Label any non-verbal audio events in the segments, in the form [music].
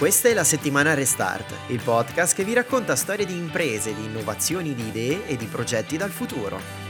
Questa è la settimana Restart, il podcast che vi racconta storie di imprese, di innovazioni, di idee e di progetti dal futuro.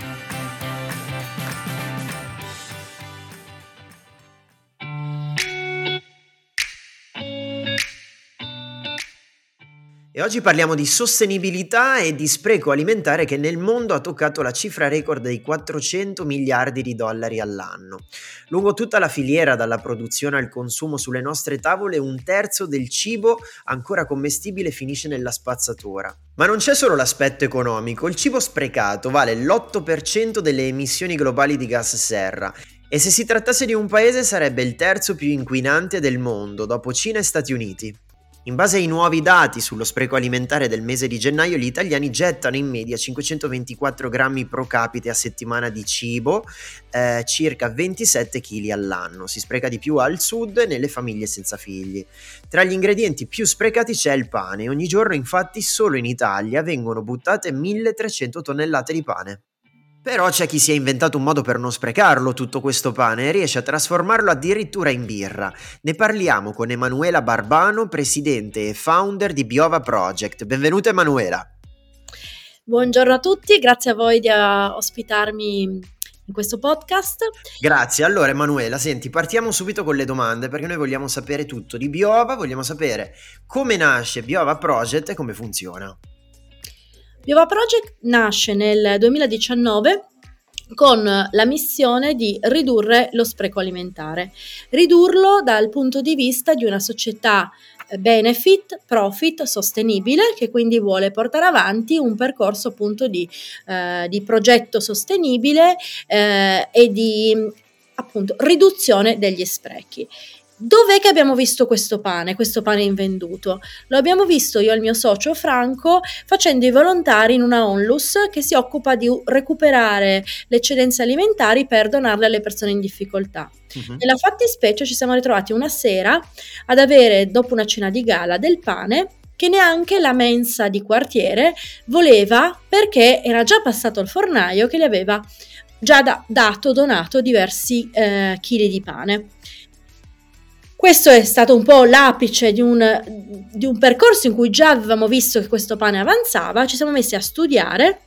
E oggi parliamo di sostenibilità e di spreco alimentare che nel mondo ha toccato la cifra record dei 400 miliardi di dollari all'anno. Lungo tutta la filiera, dalla produzione al consumo sulle nostre tavole, un terzo del cibo ancora commestibile finisce nella spazzatura. Ma non c'è solo l'aspetto economico, il cibo sprecato vale l'8% delle emissioni globali di gas serra e se si trattasse di un paese sarebbe il terzo più inquinante del mondo, dopo Cina e Stati Uniti. In base ai nuovi dati sullo spreco alimentare del mese di gennaio, gli italiani gettano in media 524 grammi pro capite a settimana di cibo, eh, circa 27 kg all'anno. Si spreca di più al sud e nelle famiglie senza figli. Tra gli ingredienti più sprecati c'è il pane. Ogni giorno, infatti, solo in Italia vengono buttate 1300 tonnellate di pane. Però c'è chi si è inventato un modo per non sprecarlo tutto questo pane e riesce a trasformarlo addirittura in birra. Ne parliamo con Emanuela Barbano, presidente e founder di Biova Project. Benvenuta Emanuela. Buongiorno a tutti, grazie a voi di uh, ospitarmi in questo podcast. Grazie. Allora Emanuela, senti, partiamo subito con le domande perché noi vogliamo sapere tutto di Biova, vogliamo sapere come nasce Biova Project e come funziona. Biova Project nasce nel 2019 con la missione di ridurre lo spreco alimentare, ridurlo dal punto di vista di una società eh, benefit, profit, sostenibile, che quindi vuole portare avanti un percorso appunto di, eh, di progetto sostenibile eh, e di appunto riduzione degli sprechi. Dov'è che abbiamo visto questo pane, questo pane invenduto? Lo abbiamo visto io e il mio socio Franco facendo i volontari in una onlus che si occupa di recuperare le eccedenze alimentari per donarle alle persone in difficoltà. Uh-huh. Nella fattispecie ci siamo ritrovati una sera ad avere, dopo una cena di gala, del pane che neanche la mensa di quartiere voleva perché era già passato il fornaio che gli aveva già da- dato, donato diversi eh, chili di pane. Questo è stato un po' l'apice di un, di un percorso in cui già avevamo visto che questo pane avanzava, ci siamo messi a studiare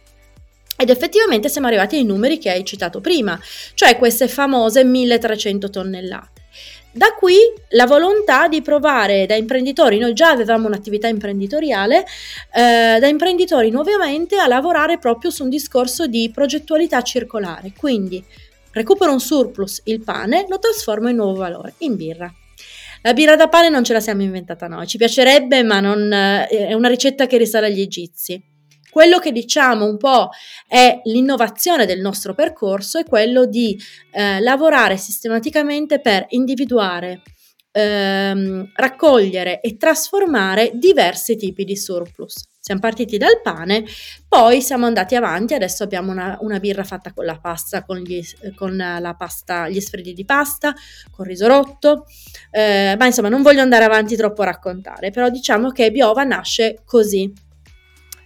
ed effettivamente siamo arrivati ai numeri che hai citato prima, cioè queste famose 1300 tonnellate. Da qui la volontà di provare da imprenditori, noi già avevamo un'attività imprenditoriale, eh, da imprenditori nuovamente a lavorare proprio su un discorso di progettualità circolare, quindi recupero un surplus, il pane, lo trasformo in nuovo valore, in birra. La birra da pane non ce la siamo inventata noi, ci piacerebbe, ma non, eh, è una ricetta che risale agli egizi. Quello che diciamo un po' è l'innovazione del nostro percorso è quello di eh, lavorare sistematicamente per individuare, ehm, raccogliere e trasformare diversi tipi di surplus. Siamo partiti dal pane, poi siamo andati avanti, adesso abbiamo una, una birra fatta con la pasta, con, gli, con la pasta, gli sfredi di pasta, con risorotto, eh, ma insomma non voglio andare avanti troppo a raccontare, però diciamo che Biova nasce così.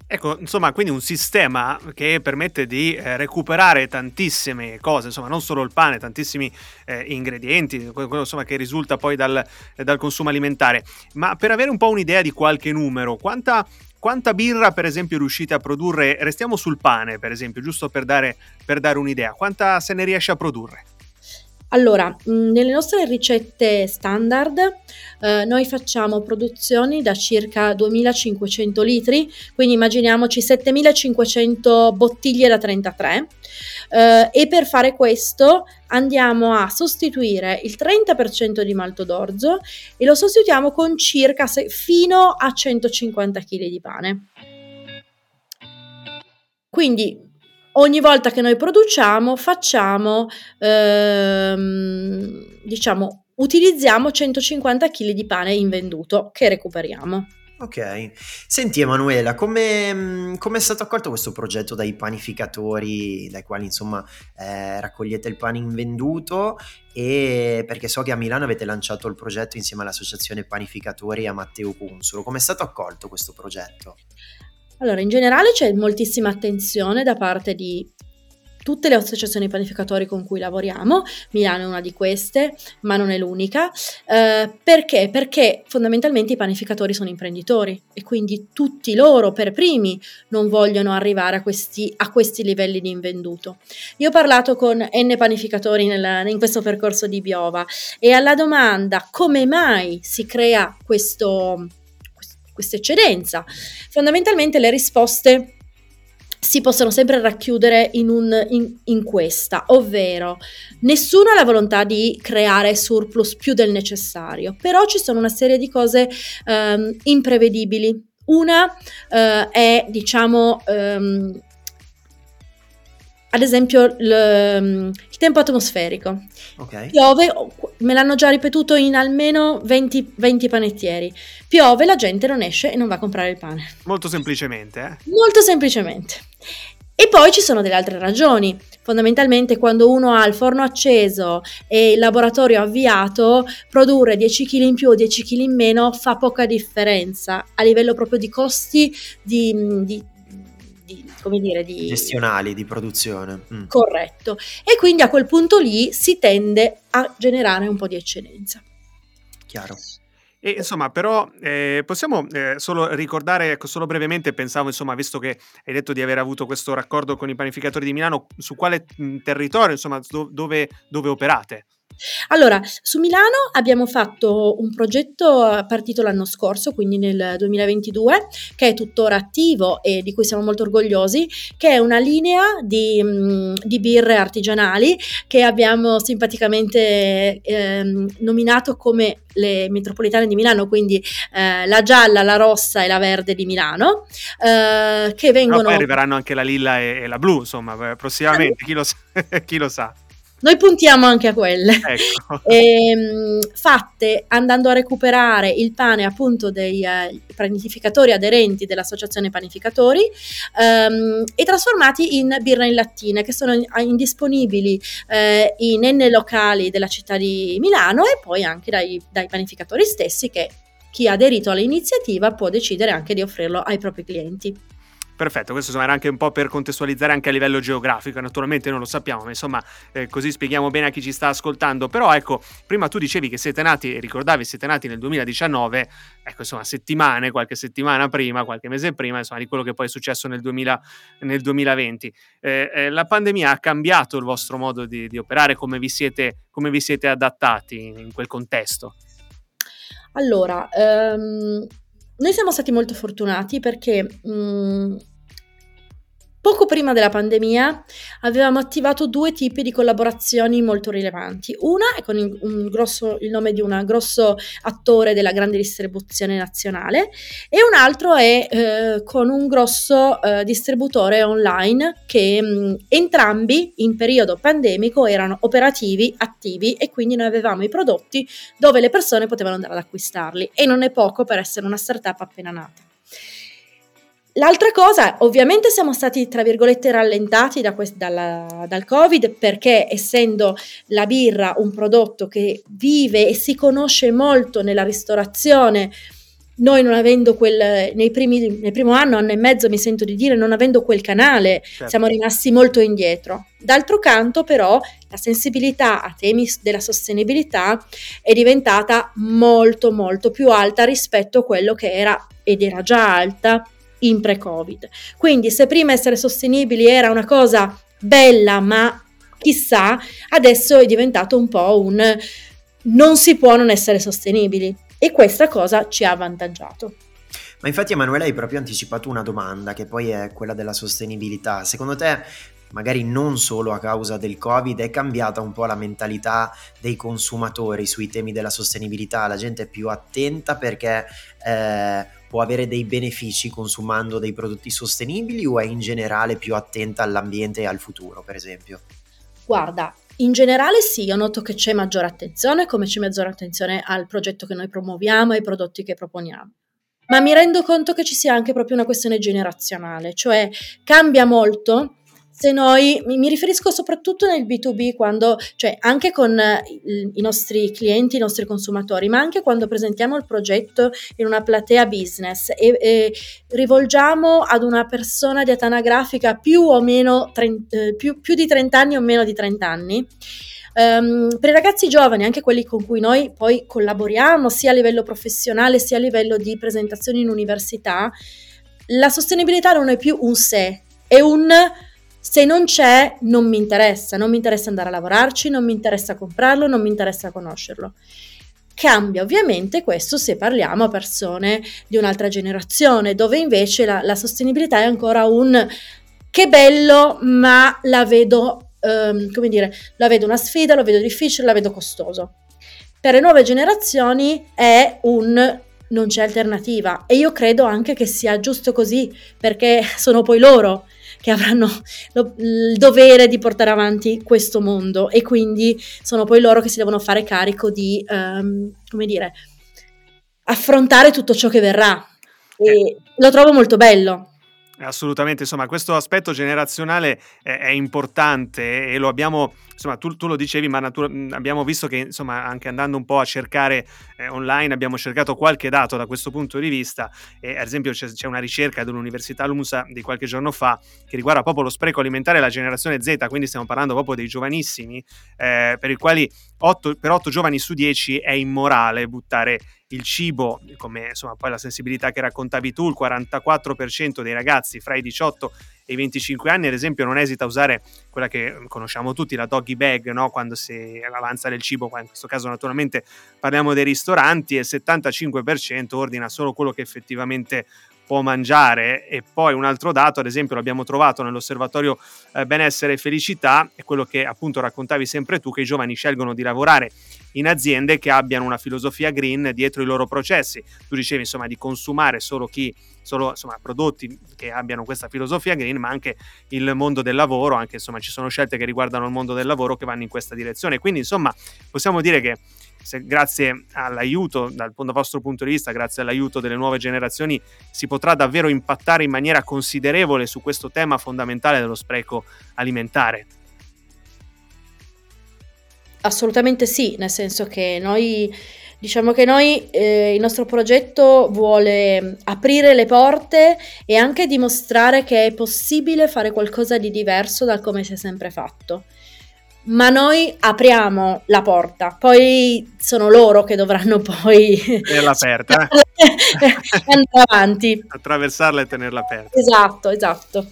Ecco, insomma, quindi un sistema che permette di eh, recuperare tantissime cose, insomma, non solo il pane, tantissimi eh, ingredienti, quello insomma, che risulta poi dal, dal, consumo alimentare. Ma per avere un po' un'idea di qualche numero, quanta quanta birra, per esempio, riuscite a produrre? Restiamo sul pane, per esempio, giusto per dare, per dare un'idea. Quanta se ne riesce a produrre? Allora, nelle nostre ricette standard eh, noi facciamo produzioni da circa 2500 litri, quindi immaginiamoci 7500 bottiglie da 33 eh, e per fare questo andiamo a sostituire il 30% di malto d'orzo e lo sostituiamo con circa se, fino a 150 kg di pane. Quindi ogni volta che noi produciamo facciamo, ehm, diciamo, utilizziamo 150 kg di pane invenduto che recuperiamo. Ok, senti Emanuela, come, mm, come, è stato accolto questo progetto dai panificatori, dai quali insomma eh, raccogliete il pane invenduto e perché so che a Milano avete lanciato il progetto insieme all'associazione panificatori e a Matteo Consolo, come è stato accolto questo progetto? Allora, in generale c'è moltissima attenzione da parte di tutte le associazioni panificatori con cui lavoriamo, Milano è una di queste, ma non è l'unica. Eh, perché? Perché fondamentalmente i panificatori sono imprenditori e quindi tutti loro per primi non vogliono arrivare a questi, a questi livelli di invenduto. Io ho parlato con N panificatori nel, in questo percorso di Biova e alla domanda come mai si crea questo, questa eccedenza, fondamentalmente le risposte si possono sempre racchiudere in, un, in, in, questa, ovvero nessuno ha la volontà di creare surplus più del necessario, però ci sono una serie di cose um, imprevedibili. Una uh, è, diciamo, um, ad esempio il, il tempo atmosferico. Okay. Piove, me l'hanno già ripetuto in almeno 20, 20, panettieri. Piove, la gente non esce e non va a comprare il pane. Molto semplicemente. Eh? Molto semplicemente. E poi ci sono delle altre ragioni. Fondamentalmente quando uno ha il forno acceso e il laboratorio avviato, produrre 10 kg in più o 10 kg in meno fa poca differenza a livello proprio di costi di, di di, come dire, di... gestionali di produzione. Mm. Corretto. E quindi a quel punto lì si tende a generare un po' di eccedenza. Chiaro. E insomma, però eh, possiamo eh, solo ricordare, ecco, solo brevemente, pensavo, insomma, visto che hai detto di aver avuto questo raccordo con i panificatori di Milano, su quale mh, territorio, insomma, do, dove, dove operate? Allora, su Milano abbiamo fatto un progetto partito l'anno scorso, quindi nel 2022, che è tuttora attivo e di cui siamo molto orgogliosi, che è una linea di, mm, di birre artigianali che abbiamo simpaticamente eh, nominato come le metropolitane di Milano, quindi eh, la gialla, la rossa e la verde di Milano, eh, che vengono... Però poi arriveranno anche la lilla e, e la blu, insomma, prossimamente, chi lo sa. [laughs] chi lo sa. Noi puntiamo anche a quelle, ecco. e, [laughs] ehm, fatte andando a recuperare il pane appunto dei eh, panificatori aderenti dell'associazione panificatori ehm, e trasformati in birra in lattine che sono indisponibili eh, in N locali della città di Milano e poi anche dai, dai panificatori stessi che chi ha aderito all'iniziativa può decidere anche di offrirlo ai propri clienti. Perfetto, questo insomma, era anche un po' per contestualizzare anche a livello geografico, naturalmente non lo sappiamo, ma insomma eh, così spieghiamo bene a chi ci sta ascoltando, però ecco, prima tu dicevi che siete nati, ricordavi siete nati nel 2019, ecco insomma settimane, qualche settimana prima, qualche mese prima, insomma di quello che poi è successo nel, 2000, nel 2020. Eh, eh, la pandemia ha cambiato il vostro modo di, di operare, come vi, siete, come vi siete adattati in, in quel contesto? Allora, um noi siamo stati molto fortunati perché mh, mm, Poco prima della pandemia avevamo attivato due tipi di collaborazioni molto rilevanti. Una è con il, grosso, il nome di un grosso attore della grande distribuzione nazionale e un altro è eh, con un grosso eh, distributore online che mh, mm, entrambi in periodo pandemico erano operativi, attivi e quindi noi avevamo i prodotti dove le persone potevano andare ad acquistarli e non è poco per essere una startup appena nata. L'altra cosa, ovviamente siamo stati, tra virgolette, rallentati da quest- dalla, dal Covid perché essendo la birra un prodotto che vive e si conosce molto nella ristorazione, noi non avendo quel, nei primi, nel primo anno, anno e mezzo mi sento di dire, non avendo quel canale, certo. siamo rimasti molto indietro. D'altro canto però la sensibilità a temi della sostenibilità è diventata molto molto più alta rispetto a quello che era ed era già alta in pre-Covid. Quindi se prima essere sostenibili era una cosa bella, ma chissà, adesso è diventato un po' un non si può non essere sostenibili e questa cosa ci ha avvantaggiato. Ma infatti Emanuele hai proprio anticipato una domanda che poi è quella della sostenibilità. Secondo te magari non solo a causa del Covid, è cambiata un po' la mentalità dei consumatori sui temi della sostenibilità, la gente è più attenta perché eh, può avere dei benefici consumando dei prodotti sostenibili o è in generale più attenta all'ambiente e al futuro, per esempio? Guarda, in generale sì, io noto che c'è maggiore attenzione, come c'è maggiore attenzione al progetto che noi promuoviamo e ai prodotti che proponiamo. Ma mi rendo conto che ci sia anche proprio una questione generazionale, cioè cambia molto se noi, mi, riferisco soprattutto nel B2B, quando, cioè anche con i, i nostri clienti, i nostri consumatori, ma anche quando presentiamo il progetto in una platea business e, e rivolgiamo ad una persona di età anagrafica più o meno, 30, eh, più, più di 30 anni o meno di 30 anni, Um, per i ragazzi giovani, anche quelli con cui noi poi collaboriamo sia a livello professionale sia a livello di presentazioni in università, la sostenibilità non è più un se, è un se non c'è, non mi interessa, non mi interessa andare a lavorarci, non mi interessa comprarlo, non mi interessa conoscerlo. Cambia ovviamente questo se parliamo a persone di un'altra generazione, dove invece la, la sostenibilità è ancora un che bello, ma la vedo, um, come dire, la vedo una sfida, la vedo difficile, la vedo costoso. Per le nuove generazioni è un non c'è alternativa e io credo anche che sia giusto così perché sono poi loro che avranno lo, il dovere di portare avanti questo mondo e quindi sono poi loro che si devono fare carico di, um, come dire, affrontare tutto ciò che verrà. E eh. lo trovo molto bello. Assolutamente, insomma, questo aspetto generazionale è, è importante e lo abbiamo, insomma, tu, tu lo dicevi, ma natura- abbiamo visto che, insomma, anche andando un po' a cercare eh, online, abbiamo cercato qualche dato da questo punto di vista. E, ad esempio, c'è, c'è una ricerca dell'Università LUMSA di qualche giorno fa che riguarda proprio lo spreco alimentare della generazione Z, quindi stiamo parlando proprio dei giovanissimi, eh, per i quali 8, per 8 giovani su 10 è immorale buttare il cibo, come insomma poi la sensibilità che raccontavi tu, il 44% dei ragazzi fra i 18 e i 25 anni, ad esempio, non esita a usare quella che conosciamo tutti, la doggy bag, no? quando si avanza del cibo, in questo caso naturalmente parliamo dei ristoranti, e il 75% ordina solo quello che effettivamente può mangiare e poi un altro dato ad esempio l'abbiamo trovato nell'osservatorio eh, benessere e felicità è quello che appunto raccontavi sempre tu che i giovani scelgono di lavorare in aziende che abbiano una filosofia green dietro i loro processi tu dicevi insomma di consumare solo chi solo insomma, prodotti che abbiano questa filosofia green, ma anche il mondo del lavoro, anche insomma ci sono scelte che riguardano il mondo del lavoro che vanno in questa direzione. Quindi insomma possiamo dire che se, grazie all'aiuto, dal vostro punto di vista, grazie all'aiuto delle nuove generazioni, si potrà davvero impattare in maniera considerevole su questo tema fondamentale dello spreco alimentare. Assolutamente sì, nel senso che noi diciamo che noi eh, il nostro progetto vuole aprire le porte e anche dimostrare che è possibile fare qualcosa di diverso da come si è sempre fatto ma noi apriamo la porta, poi sono loro che dovranno [laughs] poi tenerla aperta, [laughs] andare avanti, attraversarla e tenerla aperta. Esatto, esatto.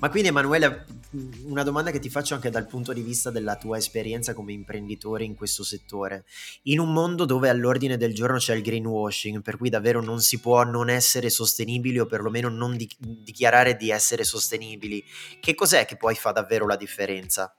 Ma quindi Emanuele, una domanda che ti faccio anche dal punto di vista della tua esperienza come imprenditore in questo settore. In un mondo dove all'ordine del giorno c'è il greenwashing, per cui davvero non si può non essere sostenibili o perlomeno non di- dichiarare di essere sostenibili, che cos'è che poi fa davvero la differenza?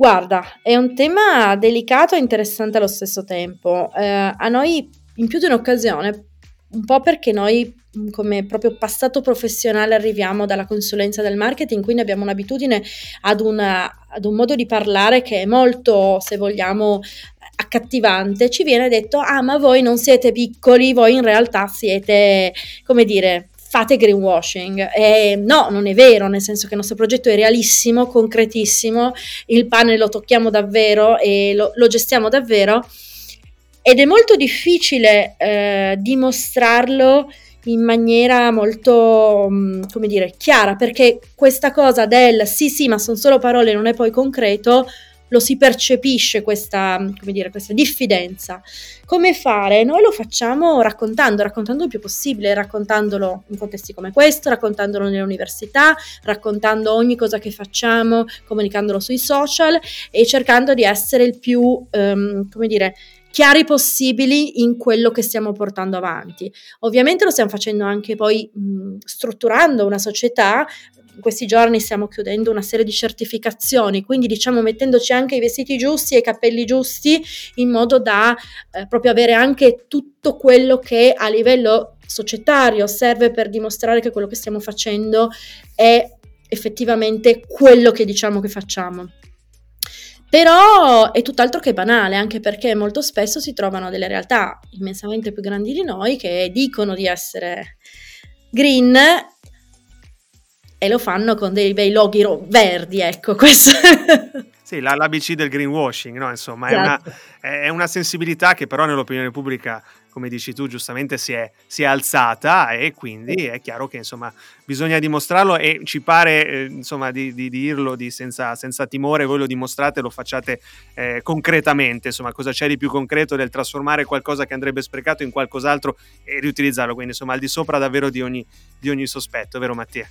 Guarda, è un tema delicato e interessante allo stesso tempo. Eh, a noi in più di un'occasione, un po' perché noi come proprio passato professionale arriviamo dalla consulenza del marketing, quindi abbiamo un'abitudine ad, una, ad un modo di parlare che è molto, se vogliamo, accattivante. Ci viene detto, ah ma voi non siete piccoli, voi in realtà siete, come dire, fate greenwashing. E no, non è vero, nel senso che il nostro progetto è realissimo, concretissimo, il pane lo tocchiamo davvero e lo, lo gestiamo davvero ed è molto difficile eh, dimostrarlo in maniera molto, mm, come dire, chiara, perché questa cosa del sì sì ma sono solo parole non è poi concreto, lo si percepisce questa, come dire, questa diffidenza. Come fare? Noi lo facciamo raccontando, raccontando il più possibile, raccontandolo in contesti come questo, raccontandolo nelle università, raccontando ogni cosa che facciamo, comunicandolo sui social e cercando di essere il più, um, come dire, chiari possibili in quello che stiamo portando avanti. Ovviamente lo stiamo facendo anche poi mh, strutturando una società in questi giorni stiamo chiudendo una serie di certificazioni, quindi diciamo mettendoci anche i vestiti giusti e i capelli giusti in modo da eh, proprio avere anche tutto quello che a livello societario serve per dimostrare che quello che stiamo facendo è effettivamente quello che diciamo che facciamo. Però è tutt'altro che banale, anche perché molto spesso si trovano delle realtà immensamente più grandi di noi che dicono di essere green e lo fanno con dei bei loghi ro- verdi, ecco, [laughs] questo. sì, la, l'ABC del greenwashing, no? Insomma, è una, esatto. è una sensibilità che però nell'opinione pubblica come dici tu giustamente si è, si è, alzata e quindi è chiaro che insomma bisogna dimostrarlo e ci pare eh, insomma di, di, dirlo di senza, senza, timore, voi lo dimostrate, lo facciate eh, concretamente, insomma cosa c'è di più concreto del trasformare qualcosa che andrebbe sprecato in qualcos'altro e riutilizzarlo, quindi insomma al di sopra davvero di ogni, di ogni sospetto, vero Mattia?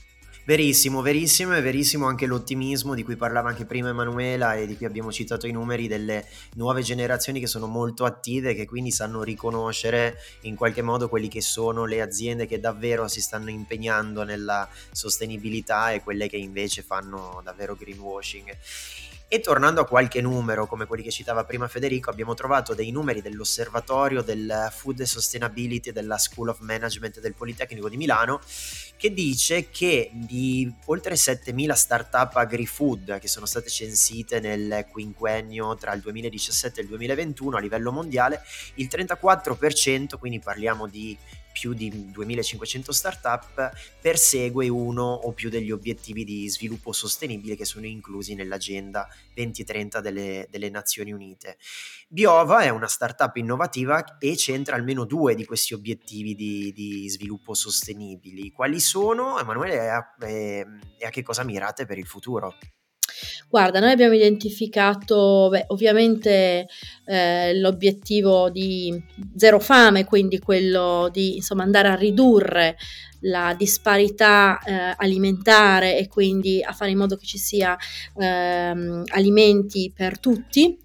Verissimo, verissimo e verissimo anche l'ottimismo di cui parlava anche prima Emanuela e di cui abbiamo citato i numeri delle nuove generazioni che sono molto attive e che quindi sanno riconoscere in qualche modo quelli che sono le aziende che davvero si stanno impegnando nella sostenibilità e quelle che invece fanno davvero greenwashing. E tornando a qualche numero, come quelli che citava prima Federico, abbiamo trovato dei numeri dell'osservatorio del Food Sustainability della School of Management del Politecnico di Milano, che dice che di oltre 7.000 startup agri-food che sono state censite nel quinquennio tra il 2017 e il 2021 a livello mondiale, il 34%, quindi parliamo di più di 2500 startup persegue uno o più degli obiettivi di sviluppo sostenibile che sono inclusi nell'agenda 2030 delle, delle Nazioni Unite. Biova è una startup innovativa e centra almeno due di questi obiettivi di, di sviluppo sostenibili. Quali sono, Emanuele, e a, e a che cosa mirate per il futuro? Guarda, noi abbiamo identificato, beh, ovviamente eh, l'obiettivo di zero fame, quindi quello di insomma, andare a ridurre la disparità eh, alimentare e quindi a fare in modo che ci sia ehm, alimenti per tutti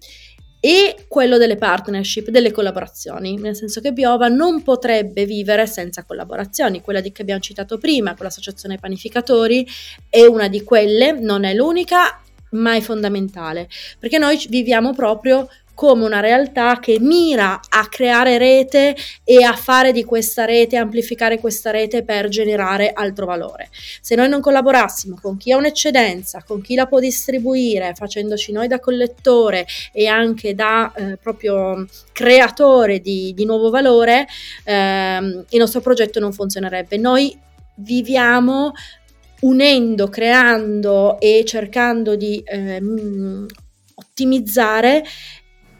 e quello delle partnership, delle collaborazioni, nel senso che Biova non potrebbe vivere senza collaborazioni. Quella di che abbiamo citato prima, con l'associazione panificatori, è una di quelle, non è l'unica, ma è fondamentale, perché noi viviamo proprio come una realtà che mira a creare rete e a fare di questa rete, amplificare questa rete per generare altro valore. Se noi non collaborassimo con chi ha un'eccedenza, con chi la può distribuire, facendoci noi da collettore e anche da eh, proprio creatore di, di nuovo valore, ehm, il nostro progetto non funzionerebbe. Noi viviamo unendo, creando e cercando di ehm, ottimizzare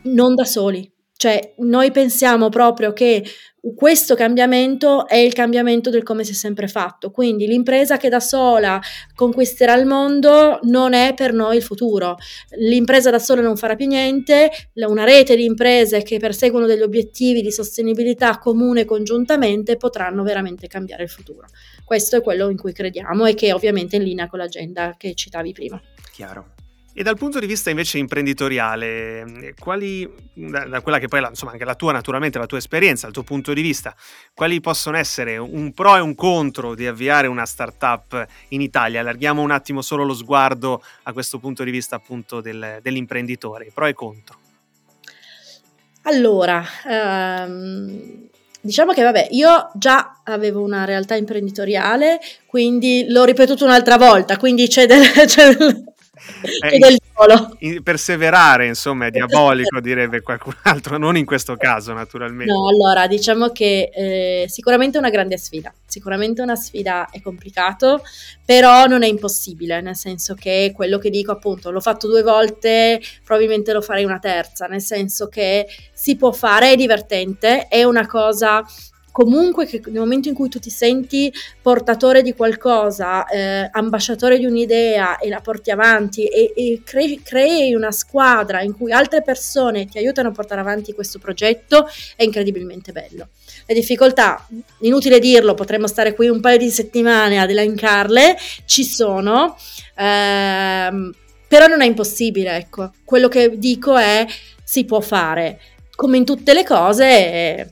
non da soli. Cioè, noi pensiamo proprio che questo cambiamento è il cambiamento del come si è sempre fatto. Quindi l'impresa che da sola conquisterà il mondo non è per noi il futuro. L'impresa da sola non farà più niente, una rete di imprese che perseguono degli obiettivi di sostenibilità comune congiuntamente potranno veramente cambiare il futuro. Questo è quello in cui crediamo e che è ovviamente in linea con l'agenda che citavi prima. Chiaro. E dal punto di vista invece imprenditoriale, quali, da, da quella che poi è insomma anche la tua naturalmente, la tua esperienza, il tuo punto di vista, quali possono essere un pro e un contro di avviare una startup in Italia? Allarghiamo un attimo solo lo sguardo a questo punto di vista appunto del, dell'imprenditore, pro e contro. Allora, um, Diciamo che vabbè, io già avevo una realtà imprenditoriale, quindi l'ho ripetuto un'altra volta, quindi c'è del, c'è del, eh, del solo. perseverare, insomma, è diabolico, direbbe qualcun altro, non in questo caso, naturalmente. No, allora, diciamo che eh, sicuramente è una grande sfida. Sicuramente una sfida è complicato, però non è impossibile, nel senso che quello che dico, appunto, l'ho fatto due volte, probabilmente lo farei una terza, nel senso che si può fare, è divertente, è una cosa comunque che nel momento in cui tu ti senti portatore di qualcosa, eh, ambasciatore di un'idea e la porti avanti e, e cre- crei una squadra in cui altre persone ti aiutano a portare avanti questo progetto, è incredibilmente bello. Le difficoltà, inutile dirlo, potremmo stare qui un paio di settimane ad elencarle, ci sono, ehm, però non è impossibile, ecco. Quello che dico è si può fare. Come in tutte le cose,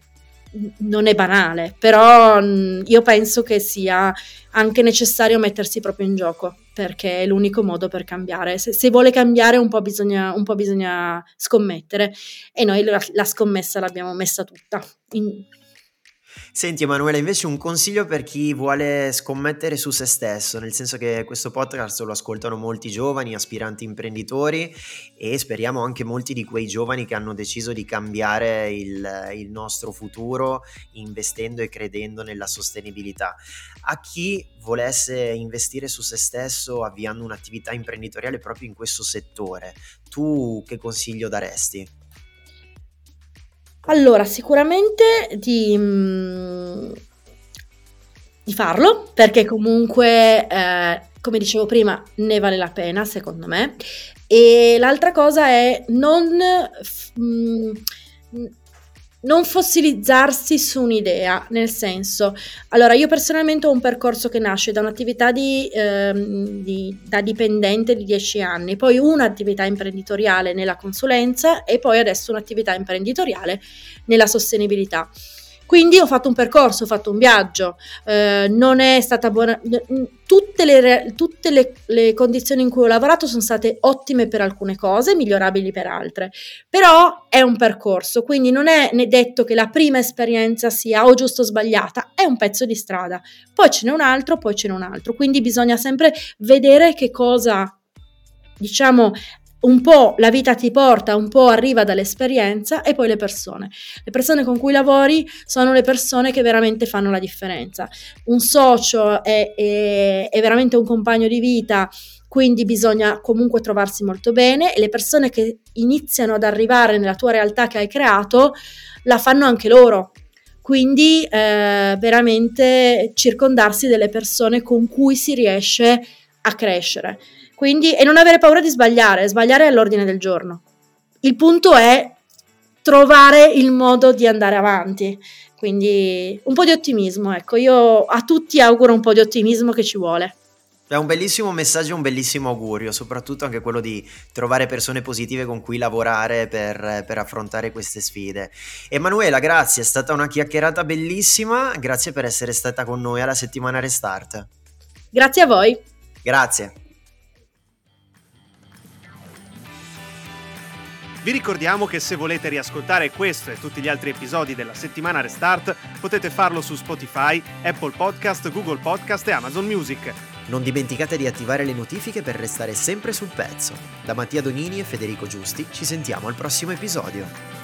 non è banale, però io penso che sia anche necessario mettersi proprio in gioco perché è l'unico modo per cambiare. Se, se vuole cambiare un po, bisogna, un po' bisogna scommettere e noi la, la scommessa l'abbiamo messa tutta. In, Senti Emanuele, invece un consiglio per chi vuole scommettere su se stesso, nel senso che questo podcast lo ascoltano molti giovani, aspiranti imprenditori e speriamo anche molti di quei giovani che hanno deciso di cambiare il, il nostro futuro investendo e credendo nella sostenibilità. A chi volesse investire su se stesso avviando un'attività imprenditoriale proprio in questo settore, tu che consiglio daresti? Allora, sicuramente di, mhmm, di farlo, perché comunque, ehm, come dicevo prima, ne vale la pena secondo me. E l'altra cosa è non f mhmm, non fossilizzarsi su un'idea, nel senso, allora io personalmente ho un percorso che nasce da un'attività di, ehm, di, da dipendente di 10 anni, poi un'attività imprenditoriale nella consulenza e poi adesso un'attività imprenditoriale nella sostenibilità. Quindi ho fatto un percorso, ho fatto un viaggio, eh, non è stata buona, tutte, le, tutte le, le, condizioni in cui ho lavorato sono state ottime per alcune cose, migliorabili per altre, però è un percorso, quindi non è detto che la prima esperienza sia o giusto o sbagliata, è un pezzo di strada, poi ce n'è un altro, poi ce n'è un altro, quindi bisogna sempre vedere che cosa diciamo un po' la vita ti porta, un po' arriva dall'esperienza e poi le persone. Le persone con cui lavori sono le persone che veramente fanno la differenza. Un socio è, è, è veramente un compagno di vita, quindi bisogna comunque trovarsi molto bene e le persone che iniziano ad arrivare nella tua realtà che hai creato la fanno anche loro. Quindi eh, veramente circondarsi delle persone con cui si riesce a crescere. Quindi, e non avere paura di sbagliare, sbagliare è all'ordine del giorno. Il punto è trovare il modo di andare avanti. Quindi un po' di ottimismo, ecco, io a tutti auguro un po' di ottimismo che ci vuole. È un bellissimo messaggio, un bellissimo augurio, soprattutto anche quello di trovare persone positive con cui lavorare per, per, affrontare queste sfide. Emanuela, grazie, è stata una chiacchierata bellissima, grazie per essere stata con noi alla settimana Restart. Grazie a voi. Grazie. Vi ricordiamo che se volete riascoltare questo e tutti gli altri episodi della settimana Restart potete farlo su Spotify, Apple Podcast, Google Podcast e Amazon Music. Non dimenticate di attivare le notifiche per restare sempre sul pezzo. Da Mattia Donini e Federico Giusti ci sentiamo al prossimo episodio.